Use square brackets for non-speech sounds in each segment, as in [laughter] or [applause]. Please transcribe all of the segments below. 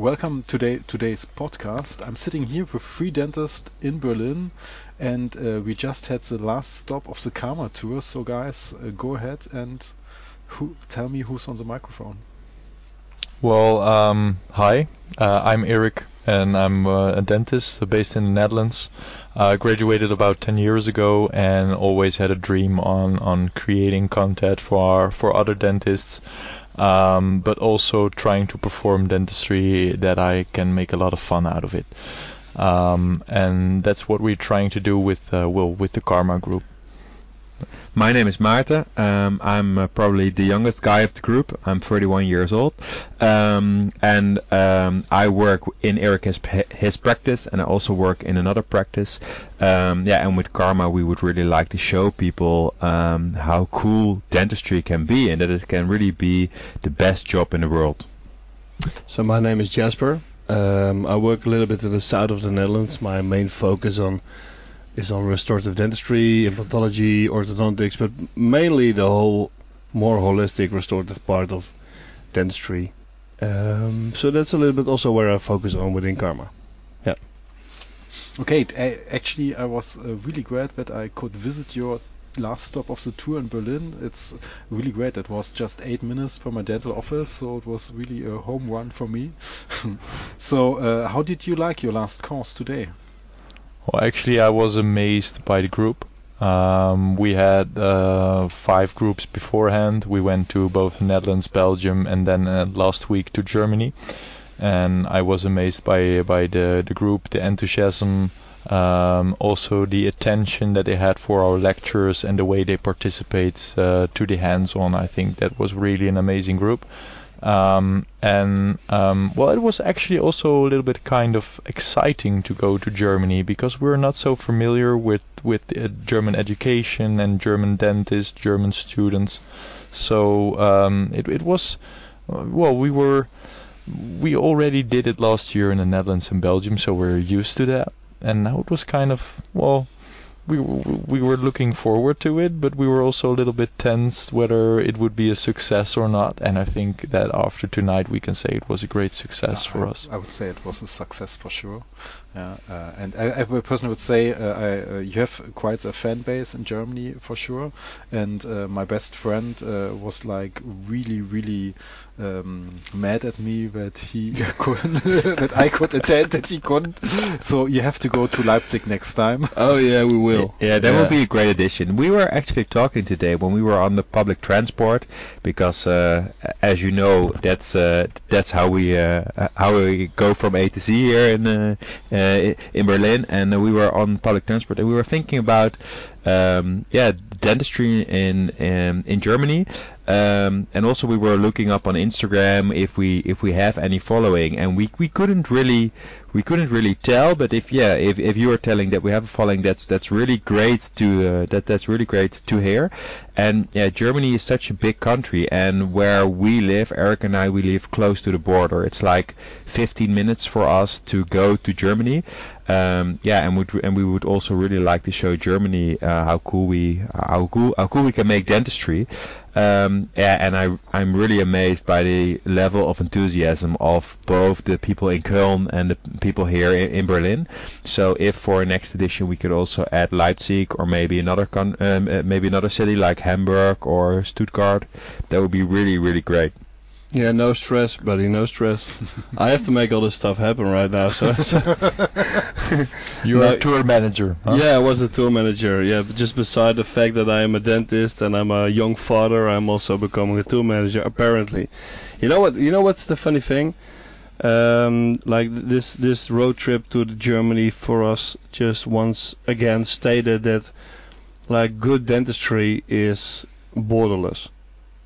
welcome today today's podcast. I'm sitting here with three dentists in Berlin, and uh, we just had the last stop of the Karma tour. So, guys, uh, go ahead and who, tell me who's on the microphone. Well, um, hi, uh, I'm Eric, and I'm uh, a dentist based in the Netherlands. I graduated about 10 years ago, and always had a dream on on creating content for for other dentists um, but also trying to perform dentistry that I can make a lot of fun out of it. Um, and that's what we're trying to do with uh, well with the Karma Group. My name is Maarten. Um, I'm uh, probably the youngest guy of the group. I'm 31 years old, um, and um, I work in Eric's his practice, and I also work in another practice. Um, yeah, and with Karma, we would really like to show people um, how cool dentistry can be, and that it can really be the best job in the world. So my name is Jasper. Um, I work a little bit in the south of the Netherlands. My main focus on is on restorative dentistry, implantology, orthodontics, but mainly the whole more holistic restorative part of dentistry. Um, so that's a little bit also where I focus on within Karma. Yeah. Okay, actually, I was uh, really glad that I could visit your last stop of the tour in Berlin. It's really great. It was just eight minutes from my dental office, so it was really a home run for me. [laughs] so, uh, how did you like your last course today? Well, actually, I was amazed by the group. Um, we had uh, five groups beforehand. We went to both Netherlands, Belgium, and then uh, last week to Germany. And I was amazed by by the the group, the enthusiasm, um, also the attention that they had for our lectures and the way they participate uh, to the hands-on. I think that was really an amazing group. Um, and um, well, it was actually also a little bit kind of exciting to go to Germany because we're not so familiar with with uh, German education and German dentists, German students. So um, it it was uh, well, we were we already did it last year in the Netherlands and Belgium, so we're used to that. And now it was kind of well we we were looking forward to it, but we were also a little bit tense whether it would be a success or not. And I think that after tonight we can say it was a great success yeah, for I, us. I would say it was a success for sure. Yeah, uh, and I, I personally would say uh, I, uh, you have quite a fan base in Germany for sure. And uh, my best friend uh, was like really, really um, mad at me that he [laughs] couldn't, [laughs] that I could attend, that he couldn't. So you have to go to Leipzig next time. Oh yeah, we will. Yeah, that yeah. would be a great addition. We were actually talking today when we were on the public transport because, uh, as you know, that's that's how we how we go from A to Z here in uh, in Berlin, and we were on public transport, and we were thinking about um, yeah dentistry in in, in Germany, um, and also we were looking up on Instagram if we if we have any following, and we we couldn't really we couldn't really tell. But if yeah, if, if you are telling that we have a following, that's that's really great to uh, that that's really great to hear. And yeah, Germany is such a big country, and where we live, Eric and I, we live close to the border. It's like 15 minutes for us to go to Germany. Um, yeah, and and we would also really like to show Germany uh, how cool we how cool how cool we can make dentistry. Um, and I I'm really amazed by the level of enthusiasm of both the people in Köln and the people here in, in Berlin. So if for next edition we could also add Leipzig or maybe another con- um, uh, maybe another city like Hamburg or Stuttgart, that would be really really great. Yeah, no stress, buddy, no stress. [laughs] I have to make all this stuff happen right now, so. so You're no, a tour manager. Huh? Yeah, I was a tour manager. Yeah, but just beside the fact that I am a dentist and I'm a young father, I'm also becoming a tour manager. Apparently, you know what? You know what's the funny thing? Um, like this this road trip to Germany for us just once again stated that like good dentistry is borderless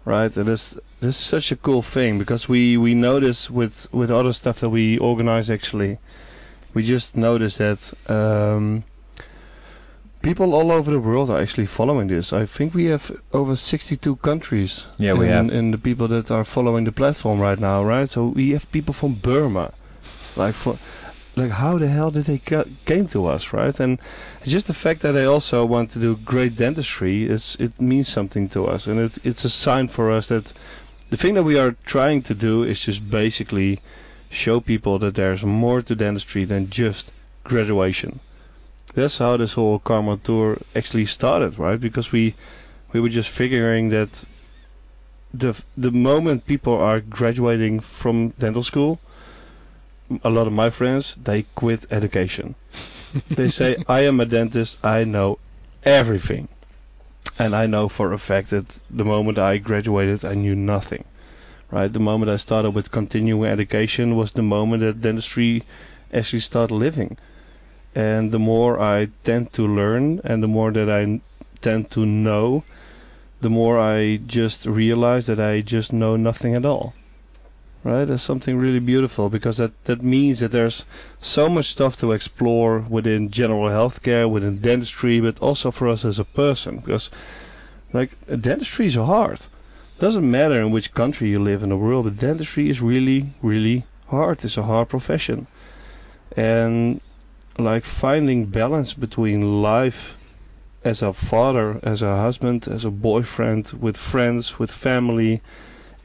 right? And this this is such a cool thing because we we notice with with other stuff that we organize actually, we just notice that um, people all over the world are actually following this. I think we have over 62 countries. Yeah, we in, have. In the people that are following the platform right now, right? So we have people from Burma, like for like how the hell did they came to us, right? And just the fact that they also want to do great dentistry is it means something to us, and it's it's a sign for us that the thing that we are trying to do is just basically show people that there's more to dentistry than just graduation. That's how this whole Karma tour actually started, right? Because we we were just figuring that the the moment people are graduating from dental school, a lot of my friends they quit education. they say I am a dentist, I know everything. And I know for a fact that the moment I graduated I knew nothing. Right? The moment I started with continuing education was the moment that dentistry actually started living. And the more I tend to learn and the more that I tend to know, the more I just realize that I just know nothing at all. Right? That's something really beautiful because that, that means that there's so much stuff to explore within general healthcare, within dentistry, but also for us as a person. Because like dentistry is hard. Doesn't matter in which country you live in the world, but dentistry is really, really hard. It's a hard profession. And like finding balance between life as a father, as a husband, as a boyfriend, with friends, with family,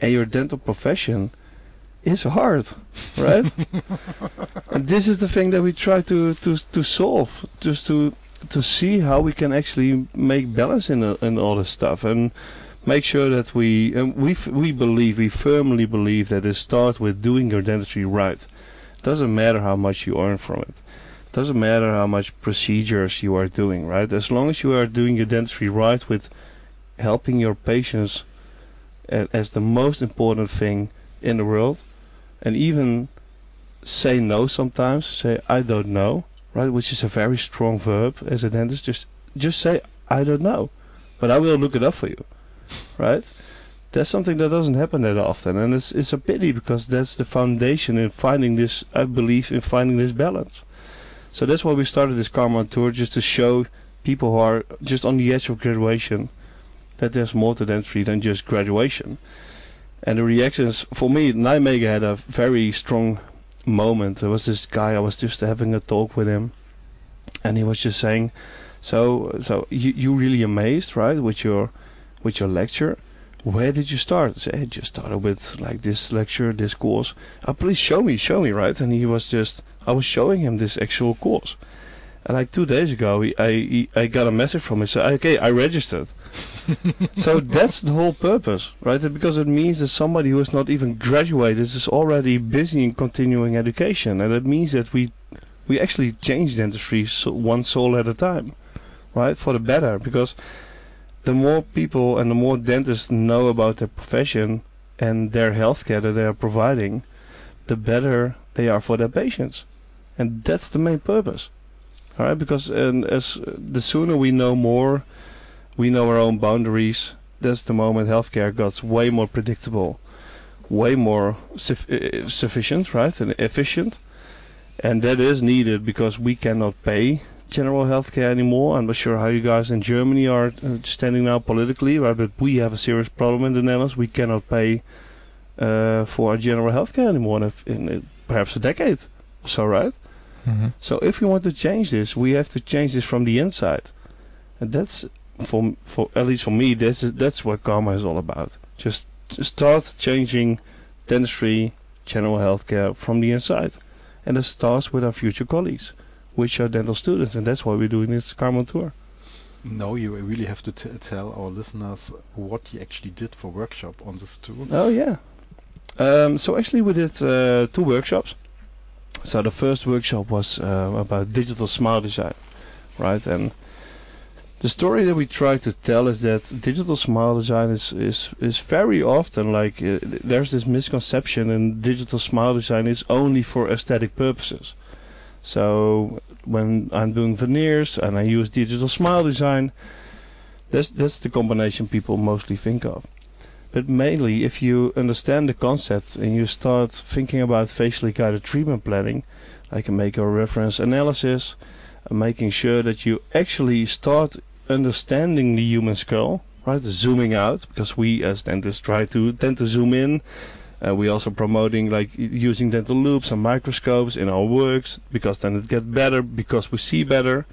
and your dental profession is hard, right? [laughs] and this is the thing that we try to, to, to solve, just to to see how we can actually make balance in in all this stuff and make sure that we and we we believe we firmly believe that it starts with doing your dentistry right. Doesn't matter how much you earn from it doesn't matter how much procedures you are doing, right? As long as you are doing your dentistry right with helping your patients as the most important thing in the world, and even say no sometimes, say I don't know, right? Which is a very strong verb as a dentist. Just just say I don't know, but I will look it up for you, right? That's something that doesn't happen that often, and it's it's a pity because that's the foundation in finding this. I believe in finding this balance. So that's why we started this Karma tour, just to show people who are just on the edge of graduation that there's more to dentistry than just graduation. And the reactions, for me, Nijmegen had a very strong moment. There was this guy, I was just having a talk with him, and he was just saying, so, so you, you really amazed, right, with your, with your lecture? where did you start? I said, I just started with like this lecture, this course. Oh, please show me, show me, right? And he was just, I was showing him this actual course. And like two days ago, he, I he, I got a message from him. Said, okay, I registered. So that's the whole purpose, right? Because it means that somebody who has not even graduated is already busy in continuing education, and it means that we we actually change dentistry so one soul at a time, right, for the better. Because the more people and the more dentists know about their profession and their healthcare that they are providing, the better they are for their patients. And that's the main purpose. All right, because and as the sooner we know more, we know our own boundaries. That's the moment healthcare gets way more predictable, way more suf- sufficient, right, and efficient. And that is needed because we cannot pay general healthcare anymore. I'm not sure how you guys in Germany are uh, standing now politically, right? But we have a serious problem in the Netherlands. We cannot pay uh, for our general healthcare anymore in, in, in perhaps a decade. So right. Mm-hmm. So if we want to change this, we have to change this from the inside, and that's for for at least for me, that's that's what karma is all about. Just, just start changing dentistry, general healthcare from the inside, and it starts with our future colleagues which are dental students, and that's why we're doing this Karma tour. No, you really have to tell our listeners what you actually did for workshop on this tour. Oh yeah. Um, so actually we did uh, two workshops. So the first workshop was uh, about digital smile design, right? And the story that we try to tell is that digital smile design is is, is very often like uh, there's this misconception and digital smile design is only for aesthetic purposes. So when I'm doing veneers and I use digital smile design, that's that's the combination people mostly think of. But mainly, if you understand the concept and you start thinking about facially guided treatment planning, I can make a reference analysis, making sure that you actually start understanding the human skull, right? Zooming out, because we as dentists try to tend to zoom in uh, we also promoting like using dental loupes and microscopes in our works because then it gets better because we see better.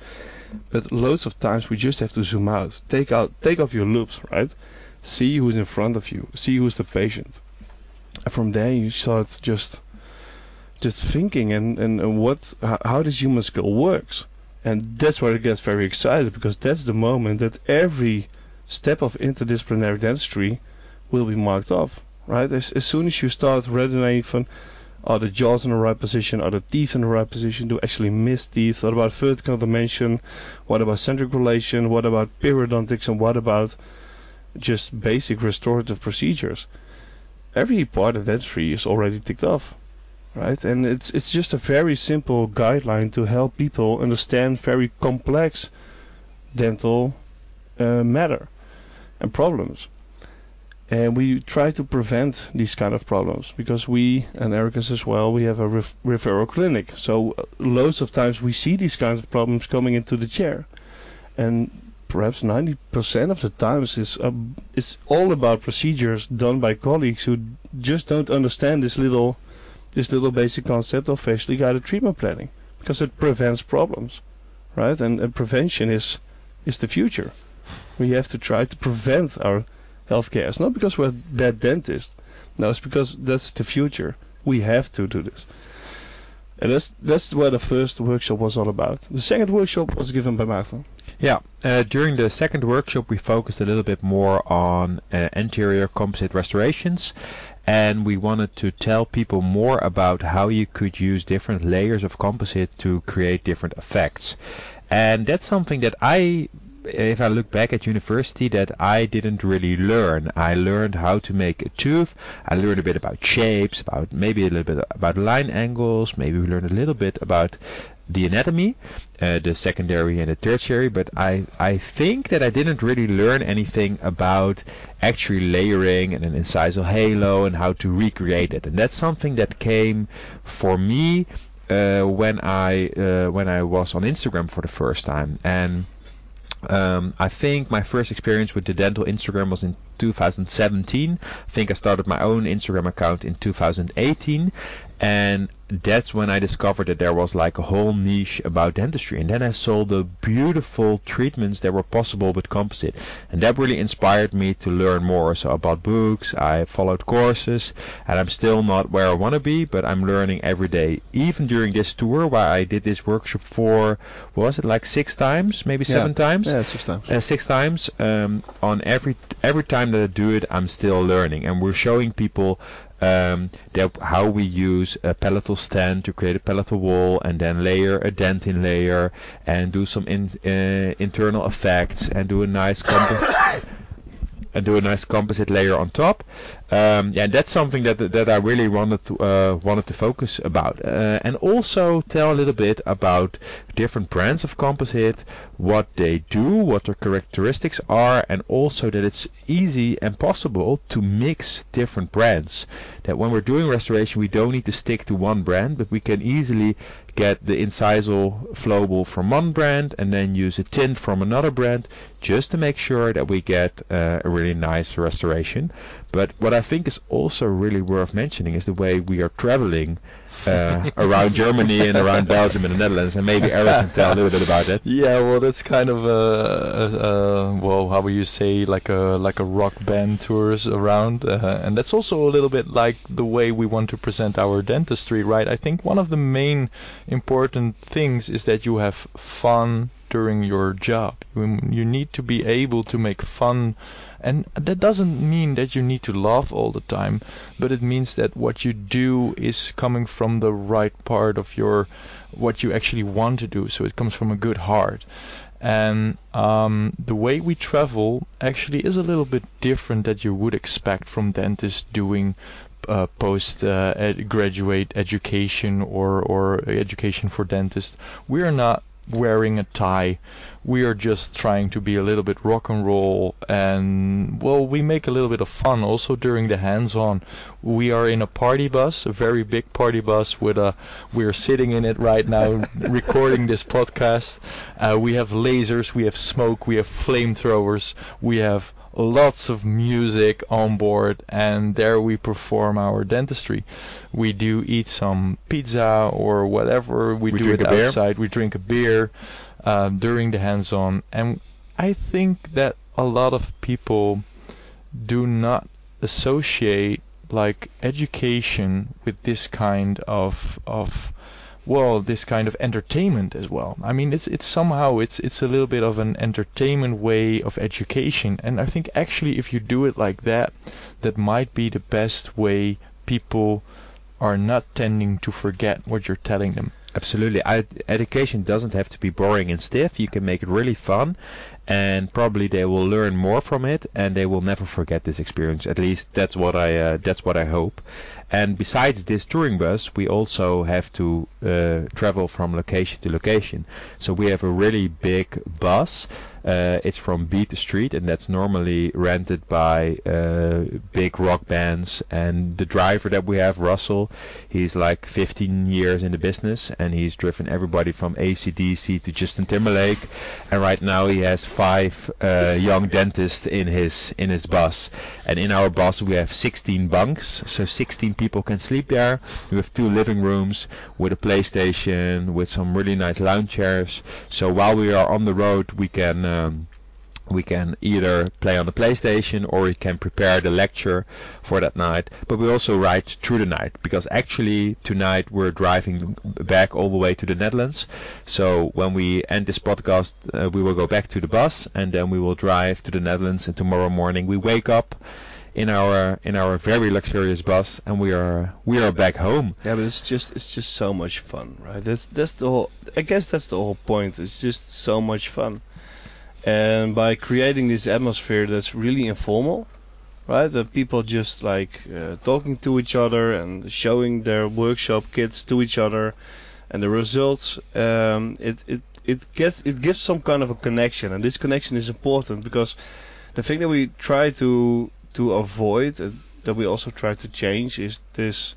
But loads of times we just have to zoom out, take out, take off your loupes, right? See who's in front of you, see who's the patient. And from there you start just just thinking and, and, what how this human skull works. And that's where it gets very excited because that's the moment that every step of interdisciplinary dentistry will be marked off. Right? As, as soon as you start resonating are the jaws in the right position, are the teeth in the right position, do actually miss teeth, what about vertical dimension, what about centric relation, what about periodontics, and what about just basic restorative procedures. Every part of dentistry is already ticked off right? And it's it's just a very simple guideline to help people understand very complex dental uh, matter and problems. And we try to prevent these kind of problems because we and Ericus as well we have a ref- referral clinic. So uh, loads of times we see these kinds of problems coming into the chair, and perhaps 90% of the times is uh, is all about procedures done by colleagues who just don't understand this little this little basic concept of facially guided treatment planning because it prevents problems, right? And, and prevention is is the future. We have to try to prevent our healthcare. It's not because we're bad dentists. No, it's because that's the future. We have to do this. And that's that's what the first workshop was all about. The second workshop was given by Maarten. Yeah, uh, during the second workshop we focused a little bit more on uh, anterior composite restorations and we wanted to tell people more about how you could use different layers of composite to create different effects. And that's something that I if I look back at university that I didn't really learn. I learned how to make a tooth. I learned a bit about shapes, about maybe a little bit about line angles. Maybe we learned a little bit about the anatomy, uh, the secondary and the tertiary, but I, I think that I didn't really learn anything about actually layering and an incisal halo and how to recreate it. And that's something that came for me uh, when I uh, when I was on Instagram for the first time. And um, I think my first experience with the dental Instagram was in 2017. I think I started my own Instagram account in 2018, and that's when I discovered that there was like a whole niche about dentistry. And then I saw the beautiful treatments that were possible with composite. And that really inspired me to learn more. So I bought books, I followed courses, and I'm still not where I want to be, but I'm learning every day. Even during this tour where I did this workshop for, was it like six times, maybe seven yeah. times? Yeah, six times. Uh, six times. Um, on every every time that I do it, I'm still learning. And we're showing people um, that how we use a palatal stand to create a palatal wall and then layer a dentin layer and do some in, uh, internal effects and do a nice [laughs] and do a nice composite layer on top. Um, yeah, that's something that that I really wanted to uh, wanted to focus about, uh, and also tell a little bit about different brands of composite, what they do, what their characteristics are, and also that it's easy and possible to mix different brands. That when we're doing restoration, we don't need to stick to one brand, but we can easily get the incisal flowable from one brand and then use a tint from another brand just to make sure that we get uh, a really nice restoration. But what I think is also really worth mentioning is the way we are traveling uh, around Germany and around Belgium and the Netherlands, and maybe Eric can tell a little bit about that. Yeah, well, that's kind of a, a, a well, how would you say, like a like a rock band tours around, uh, and that's also a little bit like the way we want to present our dentistry, right? I think one of the main important things is that you have fun during your job. You, need to be able to make fun and that doesn't mean that you need to laugh all the time, but it means that what you do is coming from the right part of your what you actually want to do. So it comes from a good heart. And um, the way we travel actually is a little bit different that you would expect from dentists doing uh, post uh, ed- graduate education or or education for dentists. We are not wearing a tie. We are just trying to be a little bit rock and roll and well we make a little bit of fun also during the hands-on. We are in a party bus, a very big party bus with a we're sitting in it right now [laughs] recording this podcast. Uh, we have lasers, we have smoke, we have flamethrowers, we have lots of music on board and there we perform our dentistry. We do eat some pizza or whatever. We, We do it a beer. outside. We drink a beer um, during the hands-on and I think that a lot of people do not associate like education with this kind of of well this kind of entertainment as well i mean it's it's somehow it's it's a little bit of an entertainment way of education and i think actually if you do it like that that might be the best way people are not tending to forget what you're telling them Absolutely. I, education doesn't have to be boring and stiff. You can make it really fun, and probably they will learn more from it, and they will never forget this experience. At least that's what I uh, that's what I hope. And besides this touring bus, we also have to uh, travel from location to location. So we have a really big bus uh, it's from Beat the Street, and that's normally rented by uh, big rock bands. And the driver that we have, Russell, he's like 15 years in the business, and he's driven everybody from ACDC to Justin Timberlake. And right now he has five uh, young dentists in his in his bus. And in our bus we have 16 bunks, so 16 people can sleep there. We have two living rooms with a PlayStation, with some really nice lounge chairs. So while we are on the road, we can um, we can either play on the PlayStation or we can prepare the lecture for that night. But we also ride through the night because actually tonight we're driving back all the way to the Netherlands. So when we end this podcast, uh, we will go back to the bus and then we will drive to the Netherlands. And tomorrow morning we wake up in our in our very luxurious bus and we are we are back home. Yeah, but it's just it's just so much fun, right? That's that's the whole. I guess that's the whole point. It's just so much fun and by creating this atmosphere that's really informal right that people just like uh, talking to each other and showing their workshop kits to each other and the results um, it, it it gets it gives some kind of a connection and this connection is important because the thing that we try to to avoid uh, that we also try to change is this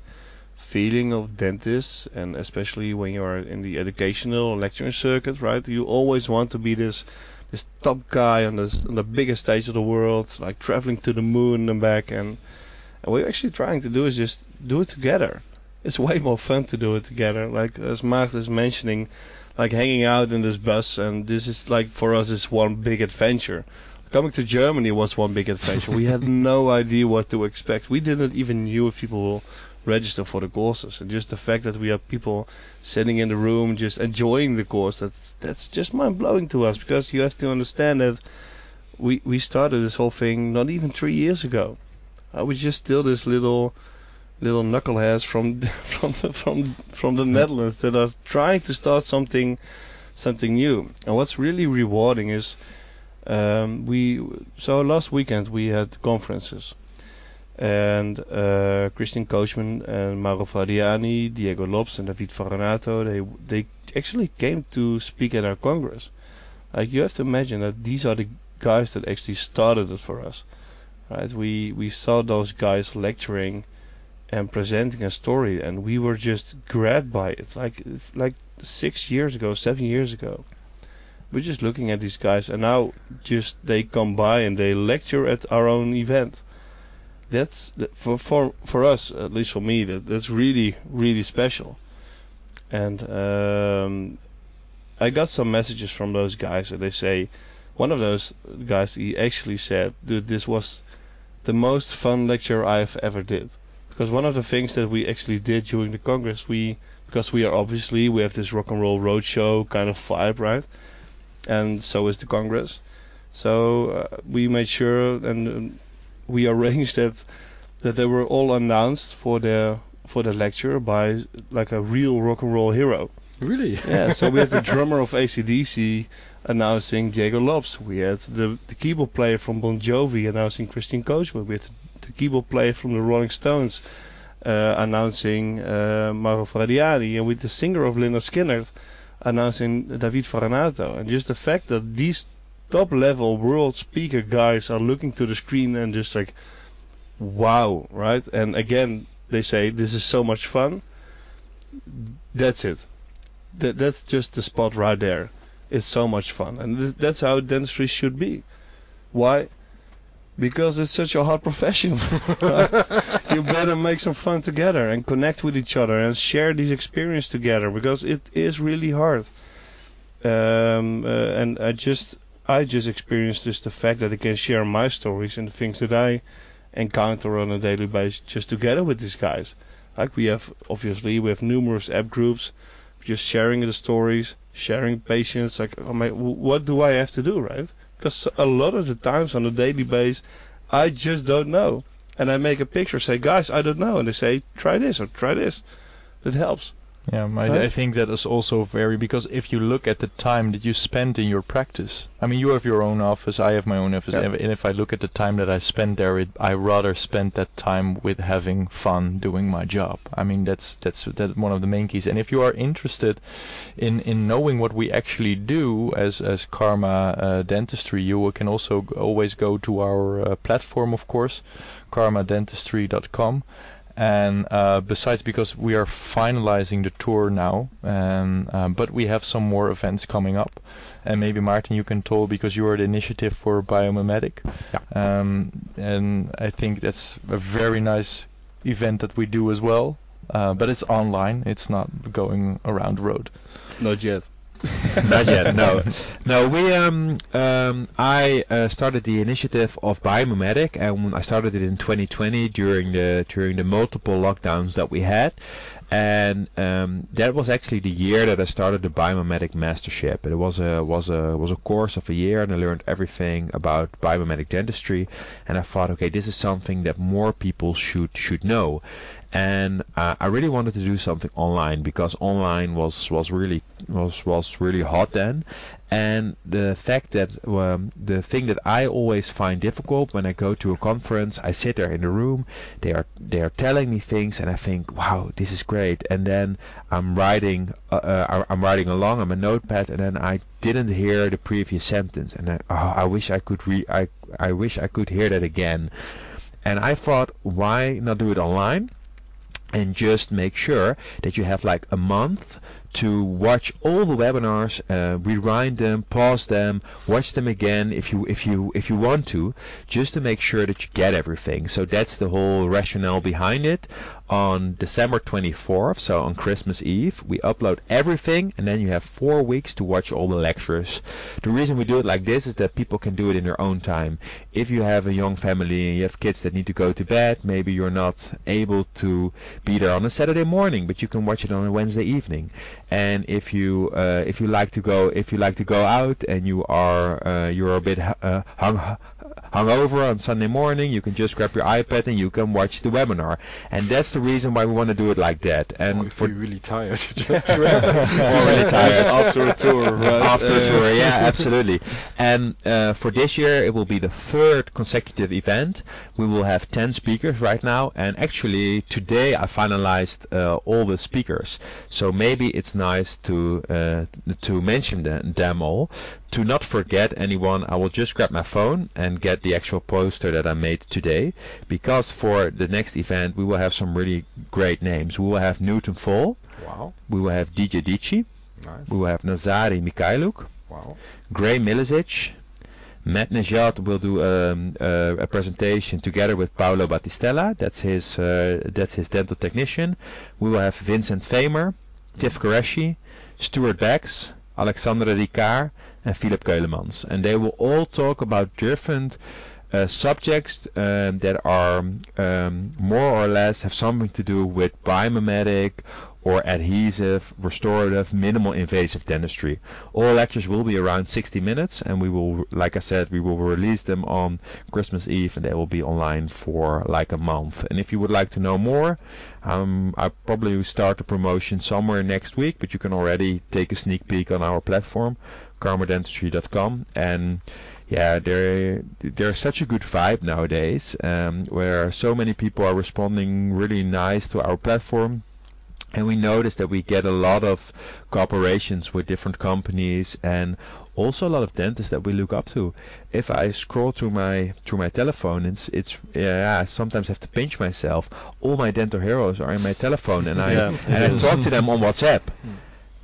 feeling of dentists and especially when you are in the educational lecturing circuit right you always want to be this this top guy on, this, on the biggest stage of the world, like traveling to the moon and back. And, and what we're actually trying to do is just do it together. It's way more fun to do it together. Like as Maarten is mentioning, like hanging out in this bus, and this is like for us is one big adventure. Coming to Germany was one big adventure. we had no [laughs] idea what to expect. We didn't even knew if people will register for the courses. And just the fact that we have people sitting in the room just enjoying the course, that's that's just mind blowing to us because you have to understand that we we started this whole thing not even three years ago. I was just still this little little knuckleheads from [laughs] from the, from from the hmm. Netherlands that are trying to start something something new. And what's really rewarding is um, we so last weekend we had conferences and uh, Christian Coachman and Mauro Fradeani, Diego Lopes, and David Varanato, they they actually came to speak at our congress. Like you have to imagine that these are the guys that actually started it for us, right? We we saw those guys lecturing and presenting a story, and we were just grabbed by it. Like like six years ago, seven years ago, we're just looking at these guys, and now just they come by and they lecture at our own event. That's for for for us at least for me that that's really really special. And um, I got some messages from those guys and they say one of those guys he actually said dude this was the most fun lecture I've ever did. Because one of the things that we actually did during the congress we because we are obviously we have this rock and roll roadshow kind of vibe right and so is the congress so uh, we made sure and we [laughs] arranged that that they were all announced for their for the lecture by like a real rock and roll hero. Really? yeah. So we had the drummer of ACDC announcing Diego Lopes. We had the the keyboard player from Bon Jovi announcing Christian Coachman. We had the keyboard player from the Rolling Stones uh, announcing uh, Mauro Fradeani, and with the singer of Lynyrd Skynyrd announcing David Varanato. And just the fact that these top level world speaker guys are looking to the screen and just like, wow, right? And again, they say this is so much fun. That's it. That that's just the spot right there. It's so much fun, and th- that's how dentistry should be. Why? Because it's such a hard profession. [laughs] you better make some fun together and connect with each other and share these experiences together because it is really hard. Um, uh, and I just I just experienced just the fact that I can share my stories and the things that I encounter on a daily basis just together with these guys. Like we have obviously we have numerous app groups, just sharing the stories, sharing patients. Like oh my, what do I have to do, right? Because a lot of the times on a daily basis, I just don't know, and I make a picture, say guys, I don't know, and they say try this or try this. That helps. Yeah, I? I think that is also very because if you look at the time that you spend in your practice, I mean, you have your own office, I have my own office, Yeah. and and if I look at the time that I spend there, it, I rather spend that time with having fun doing my job. I mean, that's that's that one of the main keys. And if you are interested in in knowing what we actually do as as Karma uh, Dentistry, you can also always go to our uh, platform, of course, karmadentistry.com. And uh, besides, because we are finalizing the tour now, and um, but we have some more events coming up, and maybe Martin, you can tell because you are the initiative for Biomimetic, um, and I think that's a very nice event that we do as well. Uh, but it's online; it's not going around the road. Not yet. [laughs] Not yet, no. No, we um um I uh, started the initiative of Biomimetic and I started it in 2020 during the during the multiple lockdowns that we had. And um, that was actually the year that I started the Biomimetic Mastership. It was a was a was a course of a year, and I learned everything about biomimetic dentistry. And I thought, okay, this is something that more people should should know and uh, I really wanted to do something online because online was was really was was really hot then, and the fact that um, the thing that I always find difficult when I go to a conference, I sit there in the room, they are they are telling me things, and I think, wow, this is great, and then I'm writing uh, uh, I'm writing along on my notepad, and then I didn't hear the previous sentence, and I, oh, I wish I could re I I wish I could hear that again. And I thought, why not do it online? and just make sure that you have like a month to watch all the webinars, uh, rewind them, pause them, watch them again if you if you if you want to, just to make sure that you get everything. So that's the whole rationale behind it. On December 24th, so on Christmas Eve, we upload everything, and then you have four weeks to watch all the lectures. The reason we do it like this is that people can do it in their own time. If you have a young family and you have kids that need to go to bed, maybe you're not able to be there on a Saturday morning, but you can watch it on a Wednesday evening. And if you uh, if you like to go if you like to go out and you are uh, you're a bit uh, hung hungover on Sunday morning, you can just grab your iPad and you can watch the webinar. And that's the reason why we want to do it like that. And Or if for you're really tired, [laughs] just already tired [laughs] after a tour, right? after Uh, a tour, yeah, [laughs] absolutely. And uh, for this year, it will be the third consecutive event. We will have 10 speakers right now, and actually today I finalized uh, all the speakers. So maybe it's nice to uh, to mention them, them all. To not forget anyone, I will just grab my phone and get the actual poster that I made today, because for the next event we will have some really great names. We will have Newton Fahl, wow, we will have DJ Dici, nice. we will have Nazari Mikhailuk, Wow. Gray Milicic. Matt Najat will do um, uh, a presentation together with Paolo Battistella. That's his uh, that's his dental technician. We will have Vincent Fehmer, Tiff Qureshi, Stuart Becks, Alexandre Ricard, and Filip Keulemans. And they will all talk about different uh, subjects um, that are um, more or less have something to do with biomimetic or adhesive, restorative, minimal invasive dentistry. All lectures will be around 60 minutes, and we will, like I said, we will release them on Christmas Eve, and they will be online for like a month. And if you would like to know more, um, I probably start the promotion somewhere next week, but you can already take a sneak peek on our platform, karmadentistry.com, and yeah, there there's such a good vibe nowadays, um, where so many people are responding really nice to our platform. And we notice that we get a lot of cooperations with different companies and also a lot of dentists that we look up to. If I scroll through my through my telephone, it's it's yeah. I sometimes have to pinch myself. All my dental heroes are in my telephone, and I [laughs] Yeah, and I talk to them on WhatsApp. Hmm.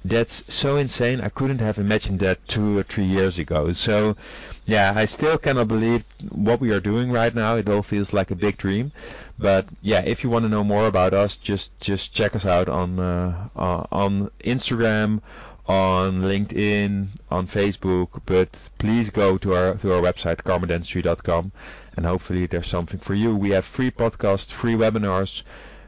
That's so insane. I couldn't have imagined that two or three years ago. So, yeah, I still cannot believe what we are doing right now. It all feels like a big dream. But yeah, if you want to know more about us, just just check us out on uh, uh, on Instagram, on LinkedIn, on Facebook, but please go to our to our website karmadentistry.com and hopefully there's something for you. We have free podcasts, free webinars.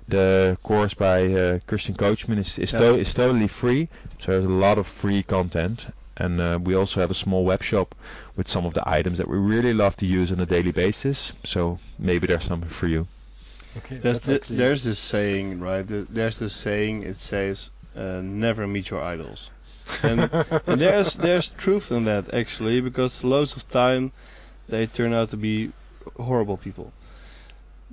The course by uh, Christian Coachman is is, Yeah. to- is totally free, so there's a lot of free content. And uh, we also have a small web shop with some of the items that we really love to use on a daily basis. So maybe there's something for you. Okay, There's, the, there's this saying, right? th- There's this saying. It says, uh, "Never meet your idols," and, and there's there's truth in that actually, because loads of time they turn out to be horrible people.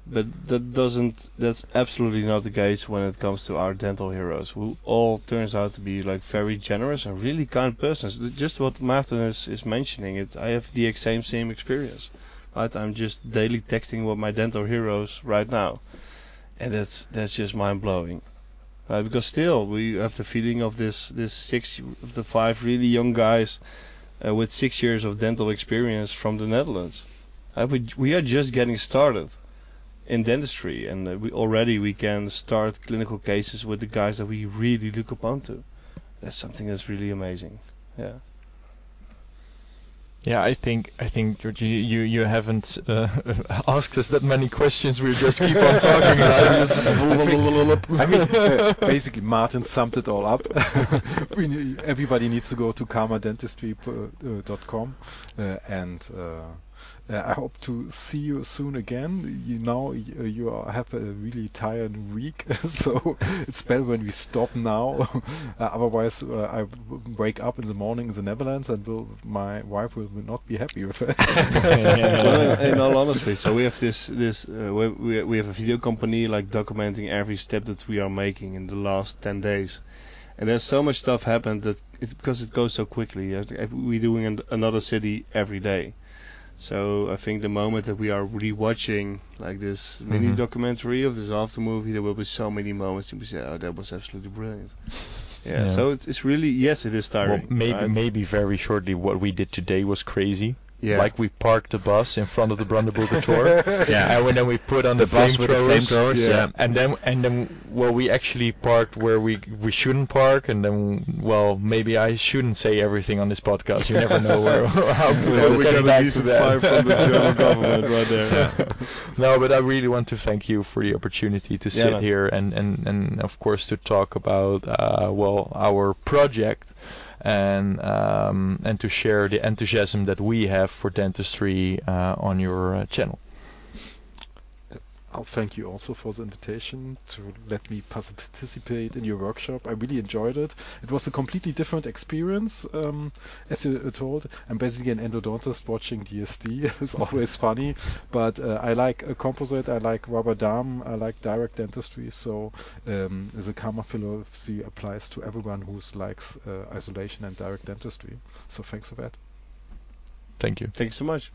But that doesn't. That's absolutely not the case when it comes to our dental heroes, who all turns out to be like very generous and really kind persons. Just what Martin is is mentioning. It. I have the exact same experience. Right, I'm just daily texting with my dental heroes right now, and that's that's just mind blowing. Right, because still we have the feeling of this this six of the five really young guys uh, with six years of dental experience from the Netherlands. We we are just getting started in dentistry, and uh, we already we can start clinical cases with the guys that we really look upon to. That's something that's really amazing. Yeah. Yeah, I think I think George, you you, you haven't uh, [laughs] asked us that many questions. We just keep on talking. [laughs] I just I mean, uh, [laughs] basically, Martin summed it all up. everybody needs to go to karmadentistry.com uh, and uh, I hope to see you soon again. You now you are, have a really tired week, [laughs] so it's better when we stop now. [laughs] uh, otherwise, uh, I wake up in the morning in the Netherlands and will, my wife will not be happy with it. [laughs] well, in, in all honesty, so we have this this uh, we, we we have a video company like documenting every step that we are making in the last 10 days, and there's so much stuff happened that it's because it goes so quickly. We're doing an, another city every day, so I think the moment that we are rewatching like this mini Mhm. documentary of this after movie, there will be so many moments and we say, oh, that was absolutely brilliant. Yeah, Yeah. so it's, it's really yes, it is well, tiring. maybe right? maybe very shortly, what we did today was crazy. Yeah. Like we parked the bus in front of the Brandenburger [laughs] Tor, Yeah. and then we put on the, The bus with the flamethrowers, flamethrowers, yeah. and then and then well we actually parked where we we shouldn't park, and then well maybe I shouldn't say everything on this podcast. You never know where [laughs] how Well, close we we got get a back to decent fire from the [laughs] German government right there. no, but I really want to thank you for the opportunity to sit man. here and, and, and of course to talk about uh, well our project and um, and to share the enthusiasm that we have for dentistry uh, on your uh, channel. I'll thank you also for the invitation to let me participate in your workshop. I really enjoyed it. It was a completely different experience, um, as you uh, told. I'm basically an endodontist watching DSD. [laughs] it's always funny, but uh, I like a composite. I like rubber dam. I like direct dentistry. So um, the Karma philosophy applies to everyone who likes uh, isolation and direct dentistry. So thanks for that. Thank you. Thank you so much.